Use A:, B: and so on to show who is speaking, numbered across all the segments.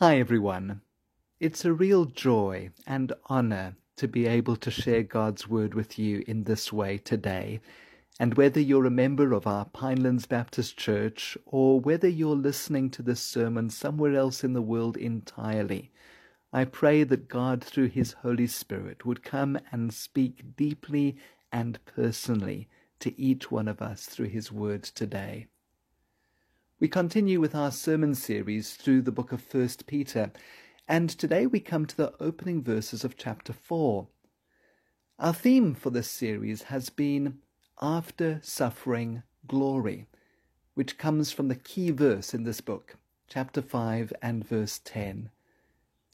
A: Hi, everyone. It's a real joy and honor to be able to share God's Word with you in this way today. And whether you're a member of our Pinelands Baptist Church or whether you're listening to this sermon somewhere else in the world entirely, I pray that God, through His Holy Spirit, would come and speak deeply and personally to each one of us through His Word today. We continue with our sermon series through the book of First Peter, and today we come to the opening verses of chapter 4. Our theme for this series has been After Suffering Glory, which comes from the key verse in this book, chapter 5 and verse 10.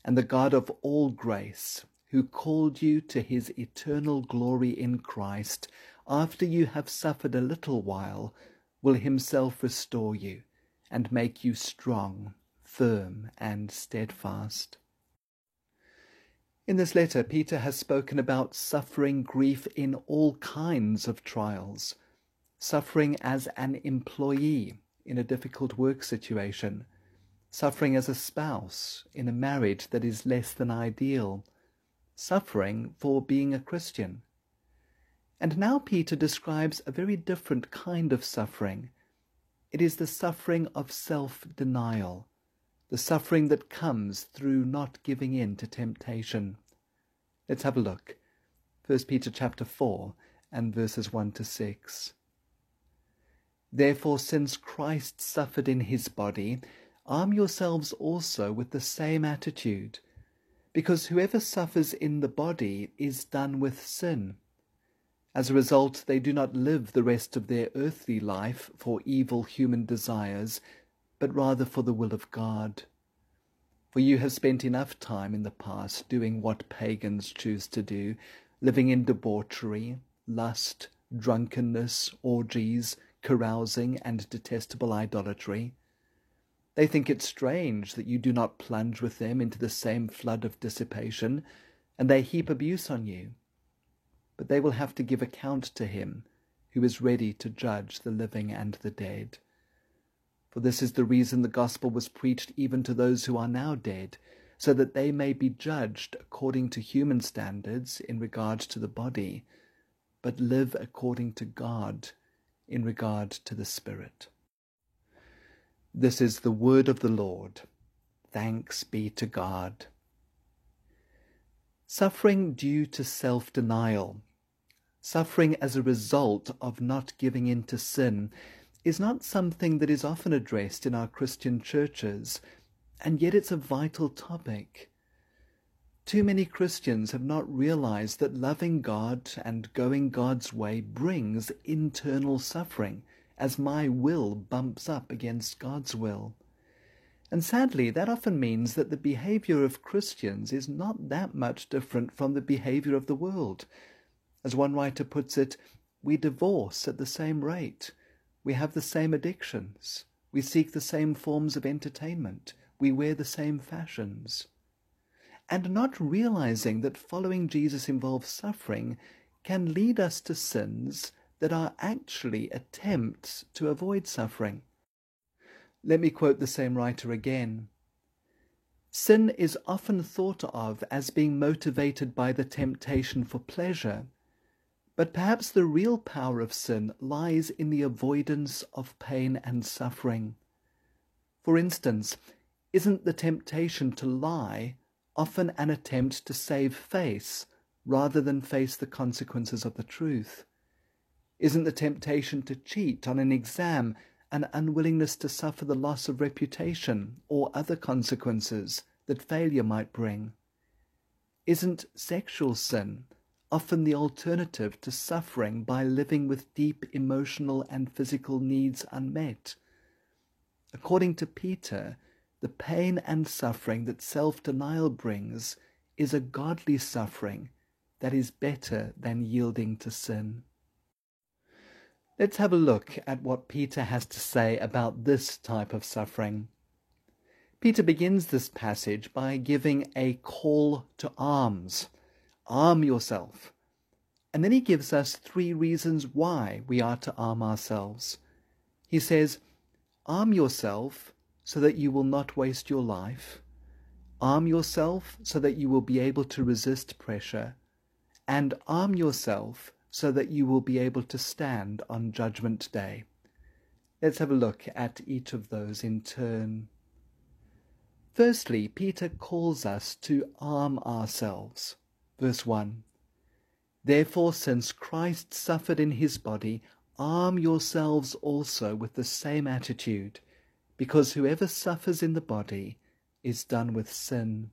A: And the God of all grace, who called you to his eternal glory in Christ, after you have suffered a little while, will himself restore you and make you strong, firm, and steadfast. In this letter, Peter has spoken about suffering grief in all kinds of trials, suffering as an employee in a difficult work situation, suffering as a spouse in a marriage that is less than ideal, suffering for being a Christian. And now Peter describes a very different kind of suffering it is the suffering of self denial, the suffering that comes through not giving in to temptation. Let's have a look. 1 Peter chapter 4 and verses 1 to 6. Therefore, since Christ suffered in his body, arm yourselves also with the same attitude, because whoever suffers in the body is done with sin. As a result, they do not live the rest of their earthly life for evil human desires, but rather for the will of God. For you have spent enough time in the past doing what pagans choose to do, living in debauchery, lust, drunkenness, orgies, carousing, and detestable idolatry. They think it strange that you do not plunge with them into the same flood of dissipation, and they heap abuse on you but they will have to give account to him who is ready to judge the living and the dead. For this is the reason the gospel was preached even to those who are now dead, so that they may be judged according to human standards in regard to the body, but live according to God in regard to the Spirit. This is the word of the Lord. Thanks be to God. Suffering due to self denial, suffering as a result of not giving in to sin, is not something that is often addressed in our Christian churches, and yet it's a vital topic. Too many Christians have not realized that loving God and going God's way brings internal suffering, as my will bumps up against God's will. And sadly, that often means that the behavior of Christians is not that much different from the behavior of the world. As one writer puts it, we divorce at the same rate. We have the same addictions. We seek the same forms of entertainment. We wear the same fashions. And not realizing that following Jesus involves suffering can lead us to sins that are actually attempts to avoid suffering. Let me quote the same writer again. Sin is often thought of as being motivated by the temptation for pleasure, but perhaps the real power of sin lies in the avoidance of pain and suffering. For instance, isn't the temptation to lie often an attempt to save face rather than face the consequences of the truth? Isn't the temptation to cheat on an exam an unwillingness to suffer the loss of reputation or other consequences that failure might bring? Isn't sexual sin often the alternative to suffering by living with deep emotional and physical needs unmet? According to Peter, the pain and suffering that self denial brings is a godly suffering that is better than yielding to sin. Let's have a look at what Peter has to say about this type of suffering. Peter begins this passage by giving a call to arms. Arm yourself. And then he gives us three reasons why we are to arm ourselves. He says, Arm yourself so that you will not waste your life. Arm yourself so that you will be able to resist pressure, and arm yourself so that you will be able to stand on Judgment Day. Let's have a look at each of those in turn. Firstly, Peter calls us to arm ourselves. Verse 1 Therefore, since Christ suffered in his body, arm yourselves also with the same attitude, because whoever suffers in the body is done with sin.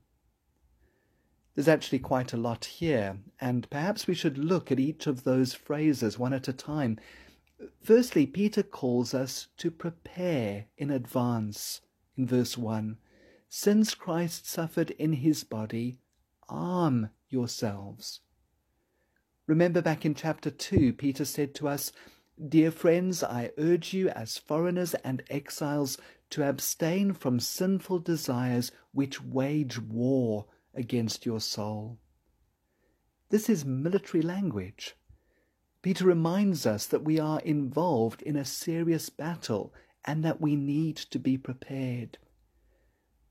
A: There's actually quite a lot here, and perhaps we should look at each of those phrases one at a time. Firstly, Peter calls us to prepare in advance in verse 1. Since Christ suffered in his body, arm yourselves. Remember back in chapter 2, Peter said to us, Dear friends, I urge you as foreigners and exiles to abstain from sinful desires which wage war against your soul. This is military language. Peter reminds us that we are involved in a serious battle and that we need to be prepared.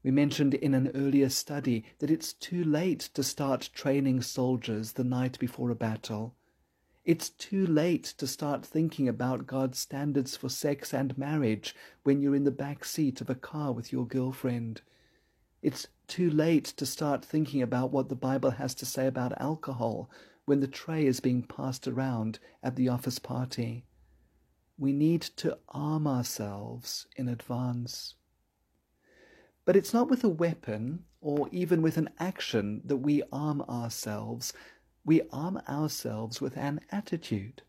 A: We mentioned in an earlier study that it's too late to start training soldiers the night before a battle. It's too late to start thinking about God's standards for sex and marriage when you're in the back seat of a car with your girlfriend. It's too late to start thinking about what the Bible has to say about alcohol when the tray is being passed around at the office party. We need to arm ourselves in advance. But it's not with a weapon or even with an action that we arm ourselves. We arm ourselves with an attitude.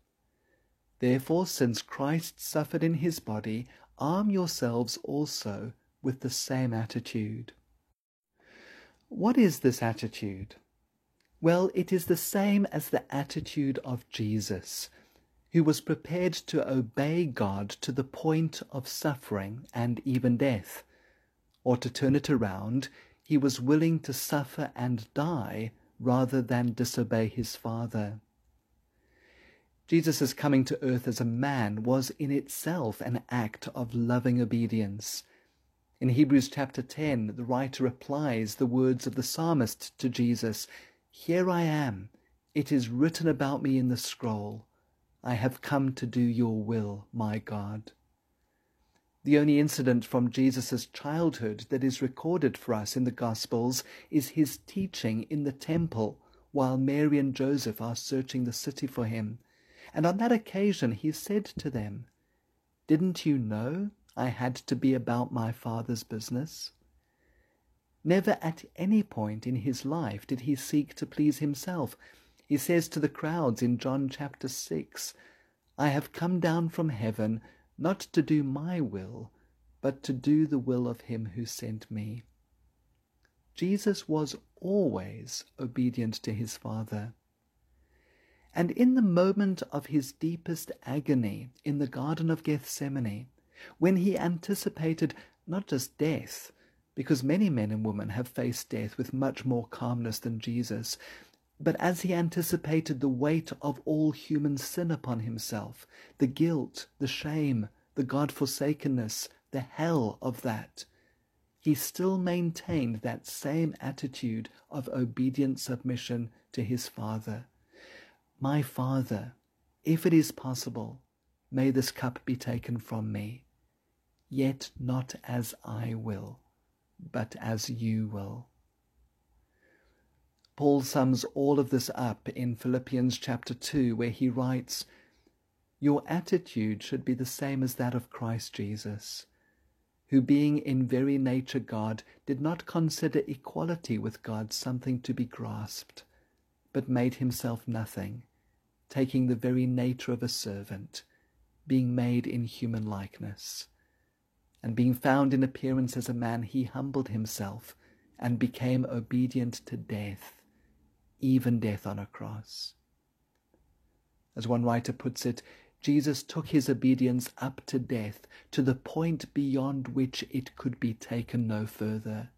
A: Therefore, since Christ suffered in his body, arm yourselves also with the same attitude. What is this attitude? Well, it is the same as the attitude of Jesus, who was prepared to obey God to the point of suffering and even death. Or to turn it around, he was willing to suffer and die rather than disobey his Father. Jesus' coming to earth as a man was in itself an act of loving obedience. In Hebrews chapter 10, the writer applies the words of the psalmist to Jesus Here I am, it is written about me in the scroll. I have come to do your will, my God. The only incident from Jesus' childhood that is recorded for us in the Gospels is his teaching in the temple while Mary and Joseph are searching the city for him. And on that occasion he said to them, Didn't you know I had to be about my father's business. Never at any point in his life did he seek to please himself. He says to the crowds in John chapter 6, I have come down from heaven not to do my will, but to do the will of him who sent me. Jesus was always obedient to his Father. And in the moment of his deepest agony in the Garden of Gethsemane, when he anticipated not just death, because many men and women have faced death with much more calmness than Jesus, but as he anticipated the weight of all human sin upon himself, the guilt, the shame, the God forsakenness, the hell of that, he still maintained that same attitude of obedient submission to his Father. My Father, if it is possible, may this cup be taken from me yet not as I will, but as you will. Paul sums all of this up in Philippians chapter 2, where he writes, Your attitude should be the same as that of Christ Jesus, who, being in very nature God, did not consider equality with God something to be grasped, but made himself nothing, taking the very nature of a servant, being made in human likeness and being found in appearance as a man, he humbled himself and became obedient to death, even death on a cross. As one writer puts it, Jesus took his obedience up to death, to the point beyond which it could be taken no further.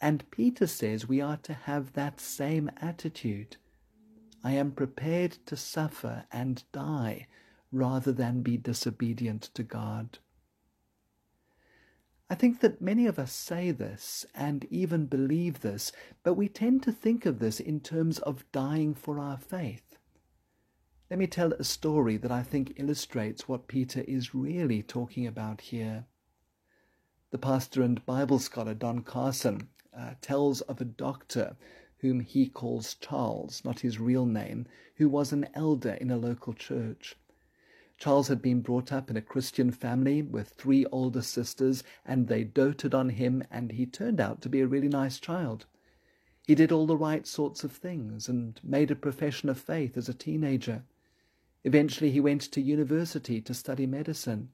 A: And Peter says we are to have that same attitude. I am prepared to suffer and die rather than be disobedient to God. I think that many of us say this and even believe this, but we tend to think of this in terms of dying for our faith. Let me tell a story that I think illustrates what Peter is really talking about here. The pastor and Bible scholar Don Carson uh, tells of a doctor whom he calls Charles, not his real name, who was an elder in a local church. Charles had been brought up in a Christian family with three older sisters, and they doted on him, and he turned out to be a really nice child. He did all the right sorts of things and made a profession of faith as a teenager. Eventually, he went to university to study medicine.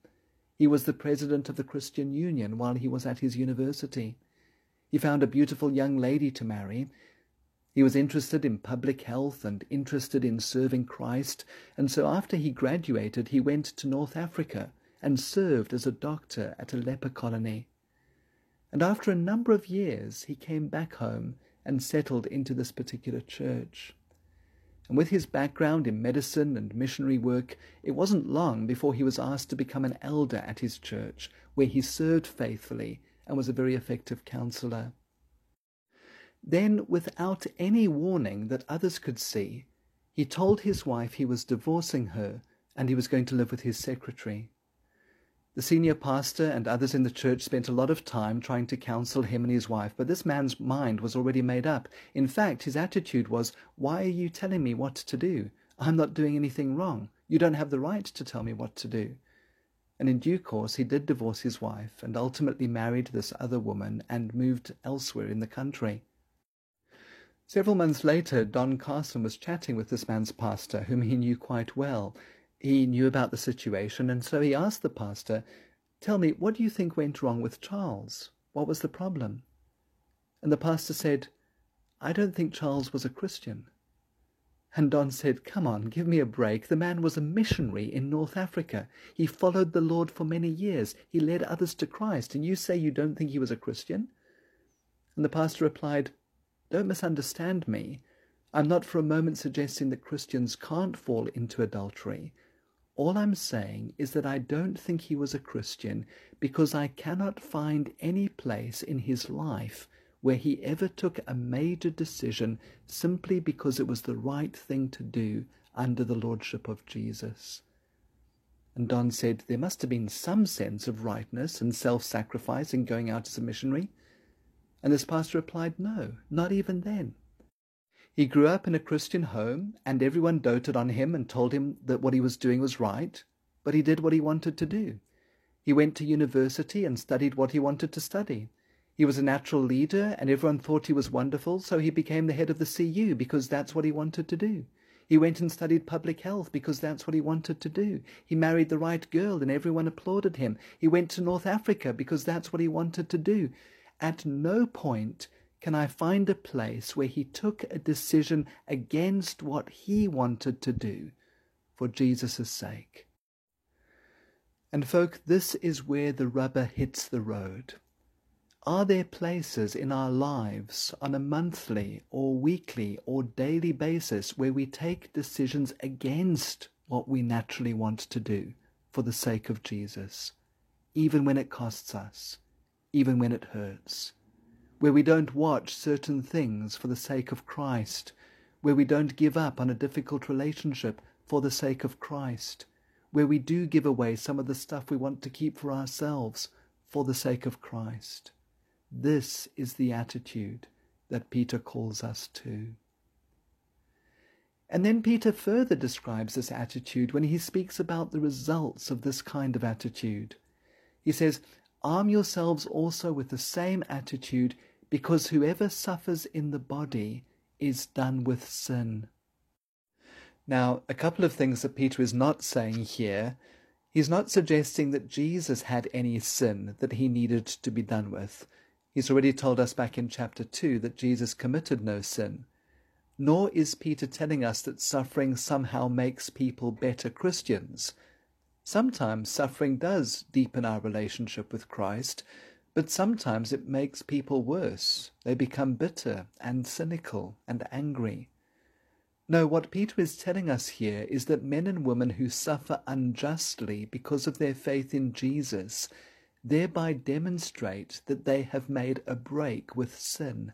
A: He was the president of the Christian Union while he was at his university. He found a beautiful young lady to marry, he was interested in public health and interested in serving Christ, and so after he graduated, he went to North Africa and served as a doctor at a leper colony. And after a number of years, he came back home and settled into this particular church. And with his background in medicine and missionary work, it wasn't long before he was asked to become an elder at his church, where he served faithfully and was a very effective counselor. Then, without any warning that others could see, he told his wife he was divorcing her and he was going to live with his secretary. The senior pastor and others in the church spent a lot of time trying to counsel him and his wife, but this man's mind was already made up. In fact, his attitude was, Why are you telling me what to do? I'm not doing anything wrong. You don't have the right to tell me what to do. And in due course, he did divorce his wife and ultimately married this other woman and moved elsewhere in the country. Several months later, Don Carson was chatting with this man's pastor, whom he knew quite well. He knew about the situation, and so he asked the pastor, Tell me, what do you think went wrong with Charles? What was the problem? And the pastor said, I don't think Charles was a Christian. And Don said, Come on, give me a break. The man was a missionary in North Africa. He followed the Lord for many years. He led others to Christ. And you say you don't think he was a Christian? And the pastor replied, don't misunderstand me. I'm not for a moment suggesting that Christians can't fall into adultery. All I'm saying is that I don't think he was a Christian because I cannot find any place in his life where he ever took a major decision simply because it was the right thing to do under the lordship of Jesus. And Don said there must have been some sense of rightness and self sacrifice in going out as a missionary. And this pastor replied, No, not even then. He grew up in a Christian home, and everyone doted on him and told him that what he was doing was right, but he did what he wanted to do. He went to university and studied what he wanted to study. He was a natural leader, and everyone thought he was wonderful, so he became the head of the CU because that's what he wanted to do. He went and studied public health because that's what he wanted to do. He married the right girl, and everyone applauded him. He went to North Africa because that's what he wanted to do. At no point can I find a place where he took a decision against what he wanted to do for Jesus' sake. And, folk, this is where the rubber hits the road. Are there places in our lives on a monthly or weekly or daily basis where we take decisions against what we naturally want to do for the sake of Jesus, even when it costs us? Even when it hurts, where we don't watch certain things for the sake of Christ, where we don't give up on a difficult relationship for the sake of Christ, where we do give away some of the stuff we want to keep for ourselves for the sake of Christ. This is the attitude that Peter calls us to. And then Peter further describes this attitude when he speaks about the results of this kind of attitude. He says, arm yourselves also with the same attitude, because whoever suffers in the body is done with sin. Now, a couple of things that Peter is not saying here. He's not suggesting that Jesus had any sin that he needed to be done with. He's already told us back in chapter 2 that Jesus committed no sin. Nor is Peter telling us that suffering somehow makes people better Christians. Sometimes suffering does deepen our relationship with Christ, but sometimes it makes people worse. They become bitter and cynical and angry. No, what Peter is telling us here is that men and women who suffer unjustly because of their faith in Jesus, thereby demonstrate that they have made a break with sin.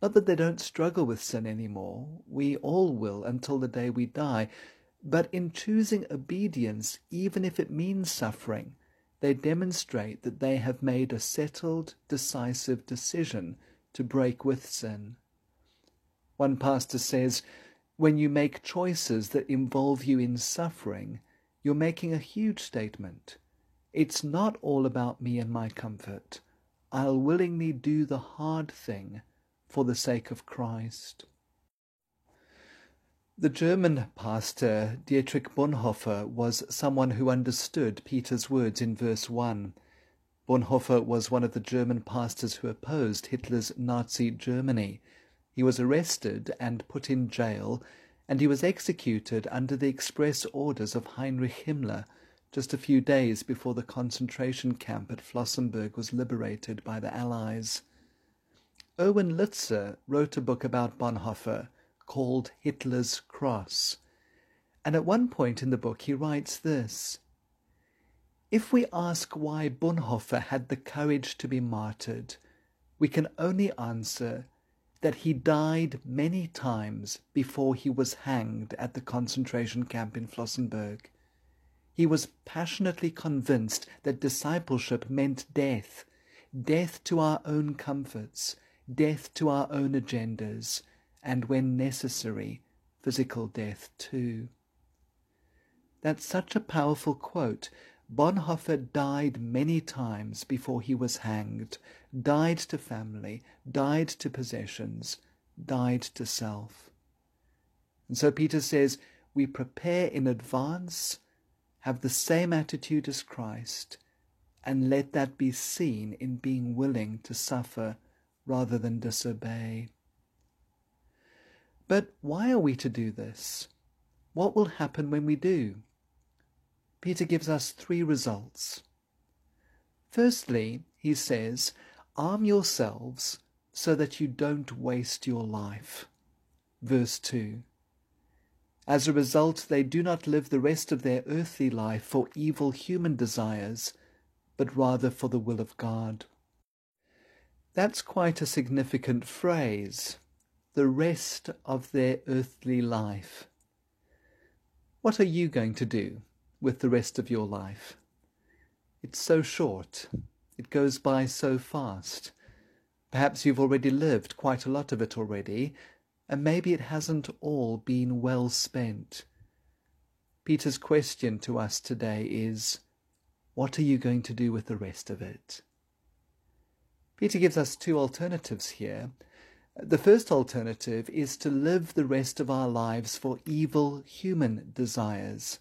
A: Not that they don't struggle with sin anymore, we all will until the day we die, but in choosing obedience, even if it means suffering, they demonstrate that they have made a settled, decisive decision to break with sin. One pastor says, when you make choices that involve you in suffering, you're making a huge statement. It's not all about me and my comfort. I'll willingly do the hard thing for the sake of Christ. The German pastor Dietrich Bonhoeffer was someone who understood Peter's words in verse 1. Bonhoeffer was one of the German pastors who opposed Hitler's Nazi Germany. He was arrested and put in jail, and he was executed under the express orders of Heinrich Himmler just a few days before the concentration camp at Flossenburg was liberated by the Allies. Erwin Lutzer wrote a book about Bonhoeffer called Hitler's Cross, and at one point in the book he writes this If we ask why Bonhoeffer had the courage to be martyred, we can only answer that he died many times before he was hanged at the concentration camp in Flossenburg. He was passionately convinced that discipleship meant death, death to our own comforts, death to our own agendas, and when necessary, physical death too. That's such a powerful quote Bonhoeffer died many times before he was hanged, died to family, died to possessions, died to self. And so Peter says, we prepare in advance, have the same attitude as Christ, and let that be seen in being willing to suffer rather than disobey. But why are we to do this? What will happen when we do? Peter gives us three results. Firstly, he says, arm yourselves so that you don't waste your life. Verse 2. As a result, they do not live the rest of their earthly life for evil human desires, but rather for the will of God. That's quite a significant phrase, the rest of their earthly life. What are you going to do with the rest of your life. It's so short. It goes by so fast. Perhaps you've already lived quite a lot of it already, and maybe it hasn't all been well spent. Peter's question to us today is, what are you going to do with the rest of it? Peter gives us two alternatives here. The first alternative is to live the rest of our lives for evil human desires.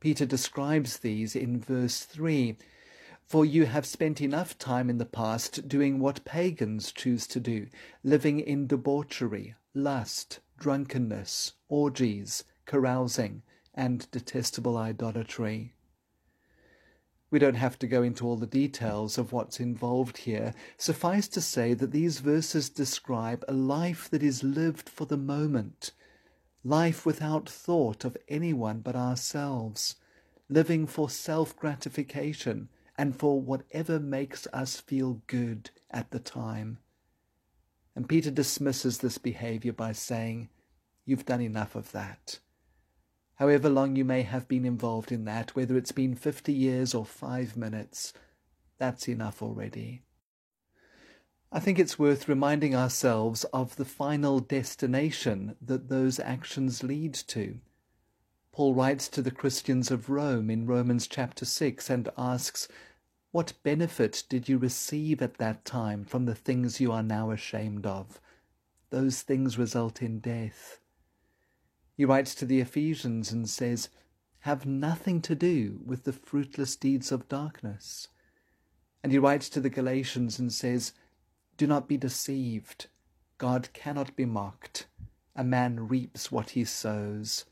A: Peter describes these in verse 3 For you have spent enough time in the past doing what pagans choose to do, living in debauchery, lust, drunkenness, orgies, carousing, and detestable idolatry. We don't have to go into all the details of what's involved here. Suffice to say that these verses describe a life that is lived for the moment life without thought of anyone but ourselves, living for self gratification and for whatever makes us feel good at the time. And Peter dismisses this behavior by saying, You've done enough of that. However long you may have been involved in that, whether it's been 50 years or five minutes, that's enough already. I think it's worth reminding ourselves of the final destination that those actions lead to. Paul writes to the Christians of Rome in Romans chapter 6 and asks, What benefit did you receive at that time from the things you are now ashamed of? Those things result in death. He writes to the Ephesians and says, Have nothing to do with the fruitless deeds of darkness. And he writes to the Galatians and says, do not be deceived. God cannot be mocked. A man reaps what he sows.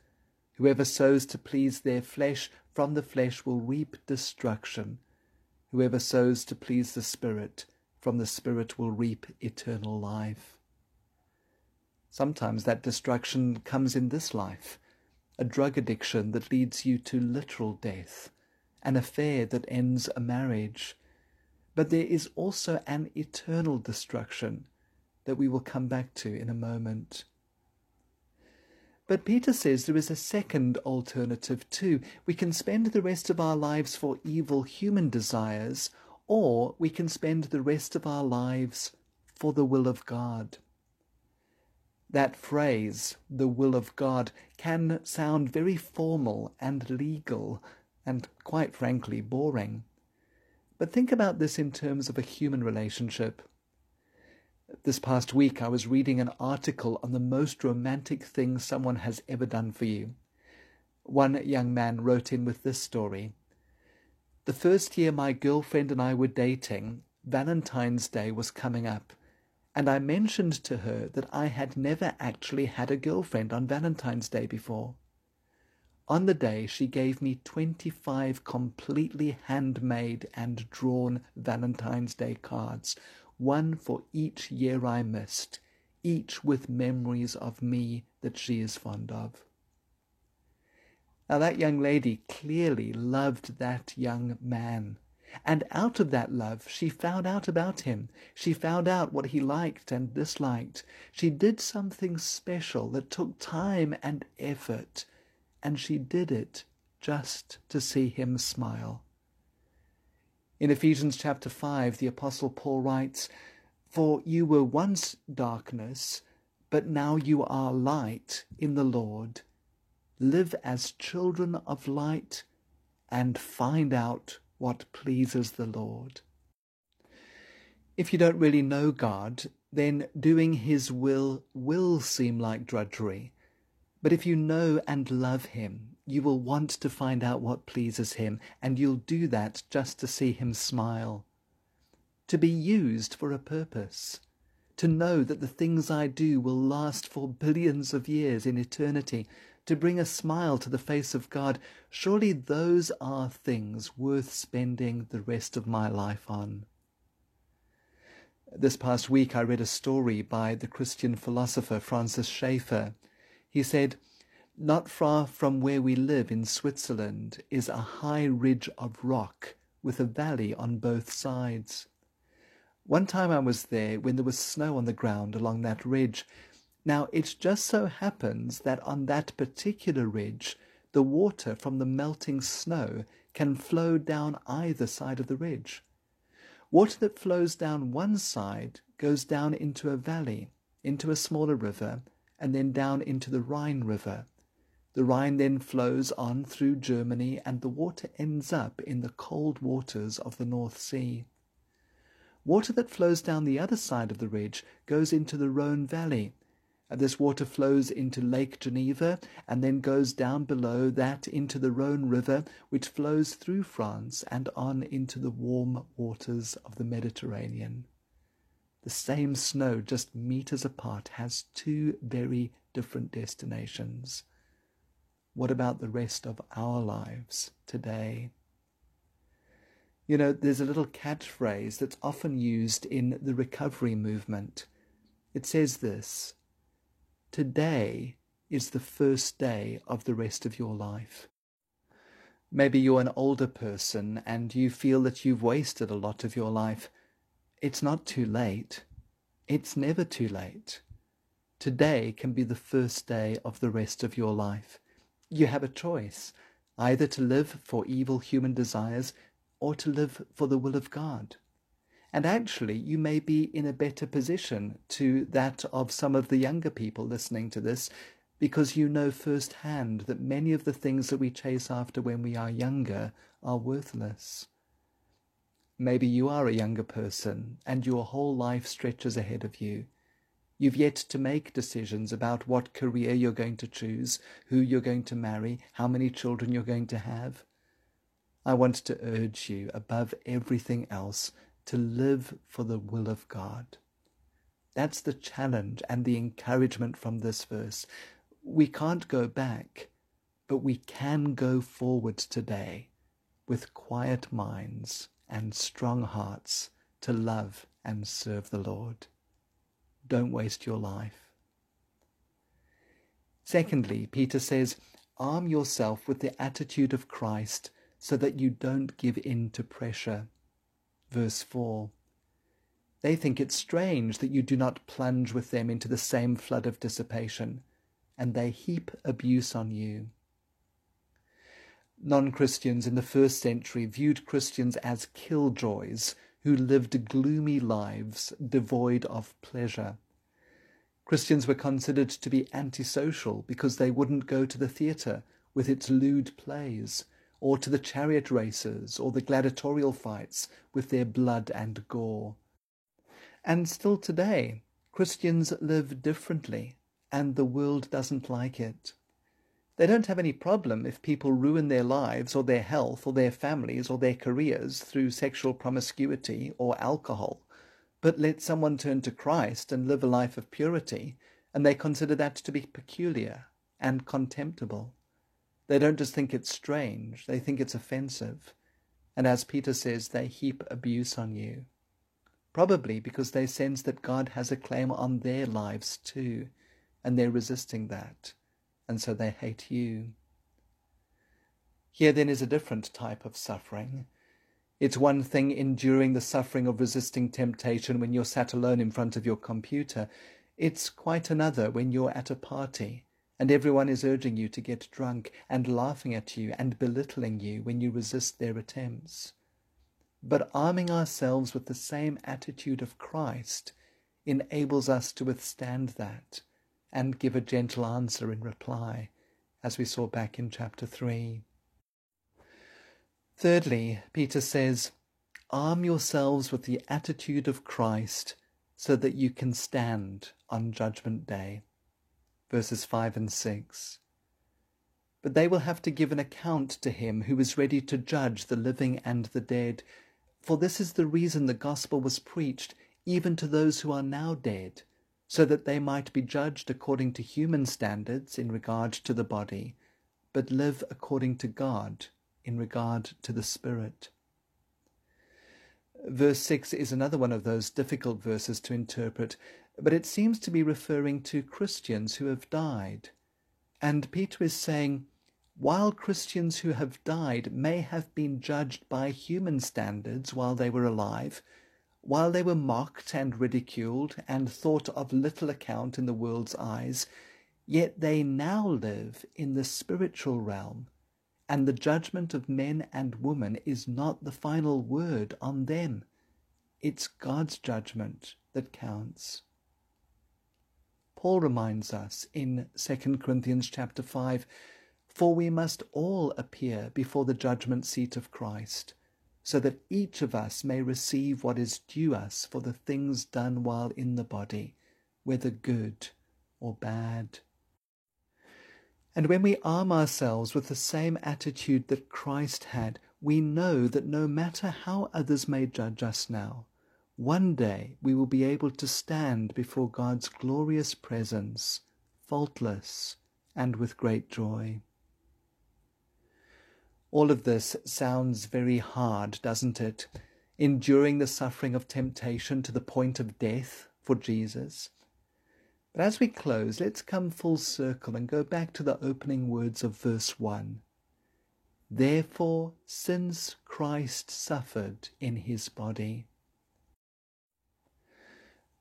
A: Whoever sows to please their flesh, from the flesh will reap destruction. Whoever sows to please the Spirit, from the Spirit will reap eternal life. Sometimes that destruction comes in this life, a drug addiction that leads you to literal death, an affair that ends a marriage. But there is also an eternal destruction that we will come back to in a moment. But Peter says there is a second alternative too. We can spend the rest of our lives for evil human desires, or we can spend the rest of our lives for the will of God. That phrase, the will of God, can sound very formal and legal and, quite frankly, boring. But think about this in terms of a human relationship. This past week, I was reading an article on the most romantic thing someone has ever done for you. One young man wrote in with this story The first year my girlfriend and I were dating, Valentine's Day was coming up, and I mentioned to her that I had never actually had a girlfriend on Valentine's Day before. On the day, she gave me 25 completely handmade and drawn Valentine's Day cards one for each year I missed, each with memories of me that she is fond of. Now, that young lady clearly loved that young man. And out of that love, she found out about him. She found out what he liked and disliked. She did something special that took time and effort, and she did it just to see him smile. In Ephesians chapter 5, the Apostle Paul writes, For you were once darkness, but now you are light in the Lord. Live as children of light and find out what pleases the Lord. If you don't really know God, then doing His will will seem like drudgery. But if you know and love Him, you will want to find out what pleases Him, and you'll do that just to see Him smile. To be used for a purpose. To know that the things I do will last for billions of years in eternity. To bring a smile to the face of God. Surely those are things worth spending the rest of my life on. This past week I read a story by the Christian philosopher Francis Schaeffer he said, Not far from where we live in Switzerland is a high ridge of rock with a valley on both sides. One time I was there when there was snow on the ground along that ridge. Now it just so happens that on that particular ridge the water from the melting snow can flow down either side of the ridge. Water that flows down one side goes down into a valley, into a smaller river, and then down into the Rhine River. The Rhine then flows on through Germany and the water ends up in the cold waters of the North Sea. Water that flows down the other side of the ridge goes into the Rhone Valley. And this water flows into Lake Geneva and then goes down below that into the Rhone River, which flows through France and on into the warm waters of the Mediterranean the same snow just meters apart has two very different destinations. What about the rest of our lives today? You know, there's a little catchphrase that's often used in the recovery movement. It says this Today is the first day of the rest of your life. Maybe you're an older person and you feel that you've wasted a lot of your life. It's not too late. It's never too late. Today can be the first day of the rest of your life. You have a choice either to live for evil human desires or to live for the will of God. And actually, you may be in a better position to that of some of the younger people listening to this because you know firsthand that many of the things that we chase after when we are younger are worthless. Maybe you are a younger person and your whole life stretches ahead of you. You've yet to make decisions about what career you're going to choose, who you're going to marry, how many children you're going to have. I want to urge you, above everything else, to live for the will of God. That's the challenge and the encouragement from this verse. We can't go back, but we can go forward today with quiet minds and strong hearts to love and serve the Lord. Don't waste your life. Secondly, Peter says, arm yourself with the attitude of Christ so that you don't give in to pressure. Verse 4 They think it strange that you do not plunge with them into the same flood of dissipation, and they heap abuse on you. Non Christians in the first century viewed Christians as killjoys who lived gloomy lives devoid of pleasure. Christians were considered to be antisocial because they wouldn't go to the theatre with its lewd plays, or to the chariot races or the gladiatorial fights with their blood and gore. And still today, Christians live differently, and the world doesn't like it. They don't have any problem if people ruin their lives or their health or their families or their careers through sexual promiscuity or alcohol but let someone turn to Christ and live a life of purity, and they consider that to be peculiar and contemptible. They don't just think it's strange, they think it's offensive. And as Peter says, they heap abuse on you. Probably because they sense that God has a claim on their lives too, and they're resisting that, and so they hate you. Here then is a different type of suffering it's one thing enduring the suffering of resisting temptation when you're sat alone in front of your computer. It's quite another when you're at a party and everyone is urging you to get drunk and laughing at you and belittling you when you resist their attempts. But arming ourselves with the same attitude of Christ enables us to withstand that and give a gentle answer in reply, as we saw back in chapter 3. Thirdly, Peter says, arm yourselves with the attitude of Christ so that you can stand on Judgment Day. Verses 5 and 6. But they will have to give an account to him who is ready to judge the living and the dead. For this is the reason the gospel was preached even to those who are now dead, so that they might be judged according to human standards in regard to the body, but live according to God in regard to the Spirit. Verse 6 is another one of those difficult verses to interpret, but it seems to be referring to Christians who have died. And Peter is saying, while Christians who have died may have been judged by human standards while they were alive, while they were mocked and ridiculed and thought of little account in the world's eyes, yet they now live in the spiritual realm and the judgment of men and women is not the final word on them. It's God's judgment that counts. Paul reminds us in 2 Corinthians chapter 5 For we must all appear before the judgment seat of Christ, so that each of us may receive what is due us for the things done while in the body, whether good or bad. And when we arm ourselves with the same attitude that Christ had, we know that no matter how others may judge us now, one day we will be able to stand before God's glorious presence, faultless and with great joy. All of this sounds very hard, doesn't it? Enduring the suffering of temptation to the point of death for Jesus. But as we close, let's come full circle and go back to the opening words of verse 1. Therefore, since Christ suffered in his body,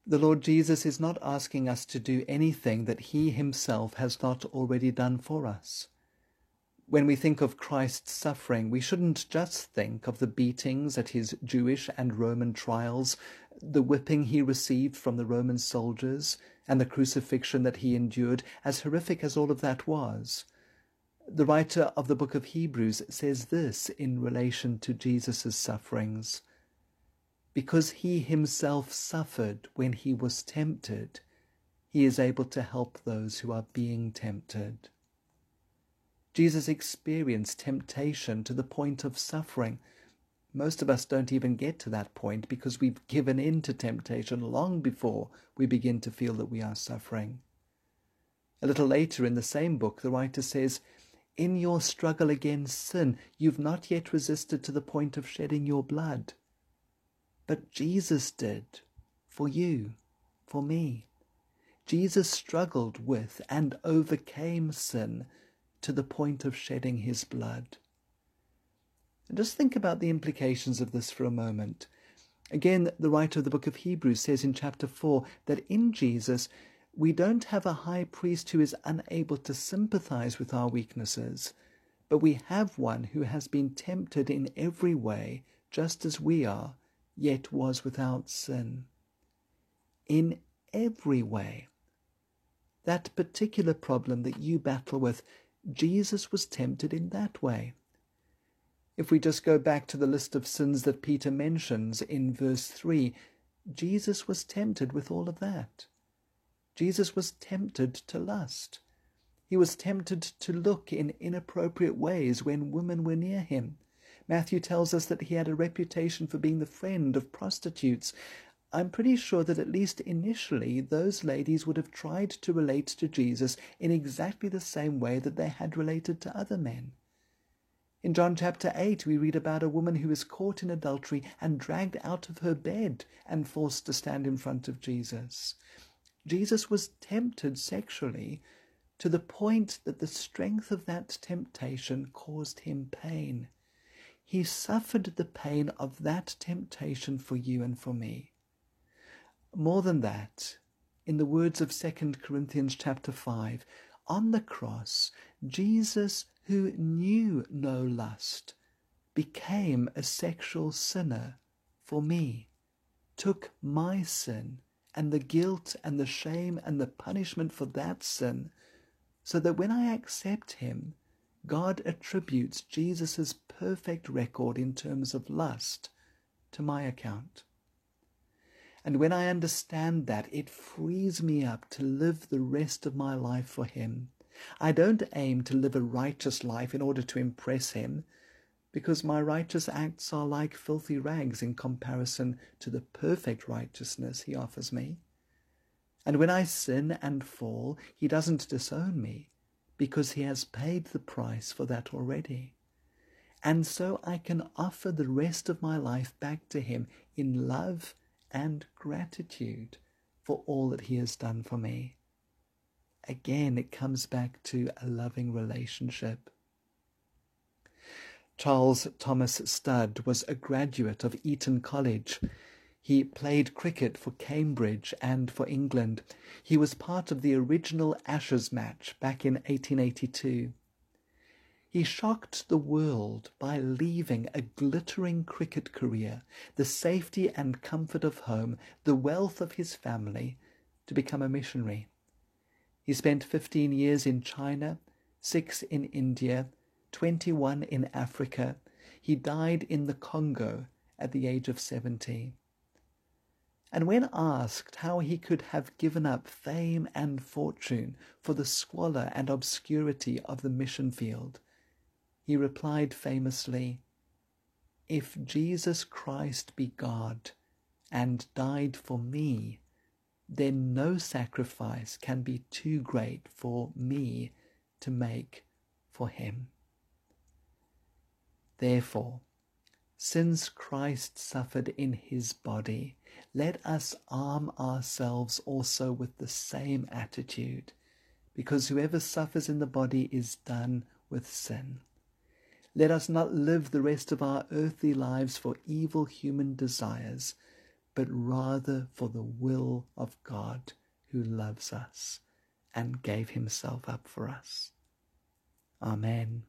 A: the Lord Jesus is not asking us to do anything that he himself has not already done for us. When we think of Christ's suffering, we shouldn't just think of the beatings at his Jewish and Roman trials, the whipping he received from the Roman soldiers, and the crucifixion that he endured, as horrific as all of that was. The writer of the book of Hebrews says this in relation to Jesus' sufferings. Because he himself suffered when he was tempted, he is able to help those who are being tempted. Jesus experienced temptation to the point of suffering most of us don't even get to that point because we've given in to temptation long before we begin to feel that we are suffering. A little later in the same book, the writer says, In your struggle against sin, you've not yet resisted to the point of shedding your blood. But Jesus did for you, for me. Jesus struggled with and overcame sin to the point of shedding his blood. And just think about the implications of this for a moment. Again, the writer of the book of Hebrews says in chapter 4 that in Jesus we don't have a high priest who is unable to sympathize with our weaknesses, but we have one who has been tempted in every way, just as we are, yet was without sin. In every way. That particular problem that you battle with, Jesus was tempted in that way. If we just go back to the list of sins that Peter mentions in verse 3, Jesus was tempted with all of that. Jesus was tempted to lust. He was tempted to look in inappropriate ways when women were near him. Matthew tells us that he had a reputation for being the friend of prostitutes. I'm pretty sure that at least initially those ladies would have tried to relate to Jesus in exactly the same way that they had related to other men. In John chapter 8, we read about a woman who is caught in adultery and dragged out of her bed and forced to stand in front of Jesus. Jesus was tempted sexually to the point that the strength of that temptation caused him pain. He suffered the pain of that temptation for you and for me. More than that, in the words of 2 Corinthians chapter 5, on the cross, Jesus, who knew no lust, became a sexual sinner for me, took my sin and the guilt and the shame and the punishment for that sin, so that when I accept Him, God attributes Jesus' perfect record in terms of lust to my account. And when I understand that, it frees me up to live the rest of my life for Him. I don't aim to live a righteous life in order to impress Him because my righteous acts are like filthy rags in comparison to the perfect righteousness he offers me. And when I sin and fall, he doesn't disown me, because he has paid the price for that already. And so I can offer the rest of my life back to him in love and gratitude for all that he has done for me. Again, it comes back to a loving relationship. Charles Thomas Studd was a graduate of Eton College. He played cricket for Cambridge and for England. He was part of the original Ashes match back in 1882. He shocked the world by leaving a glittering cricket career, the safety and comfort of home, the wealth of his family, to become a missionary. He spent 15 years in China, six in India, 21 in Africa. He died in the Congo at the age of 70. And when asked how he could have given up fame and fortune for the squalor and obscurity of the mission field, he replied famously, If Jesus Christ be God and died for me, then no sacrifice can be too great for me to make for him. Therefore, since Christ suffered in his body, let us arm ourselves also with the same attitude, because whoever suffers in the body is done with sin. Let us not live the rest of our earthly lives for evil human desires, but rather for the will of God who loves us and gave himself up for us. Amen.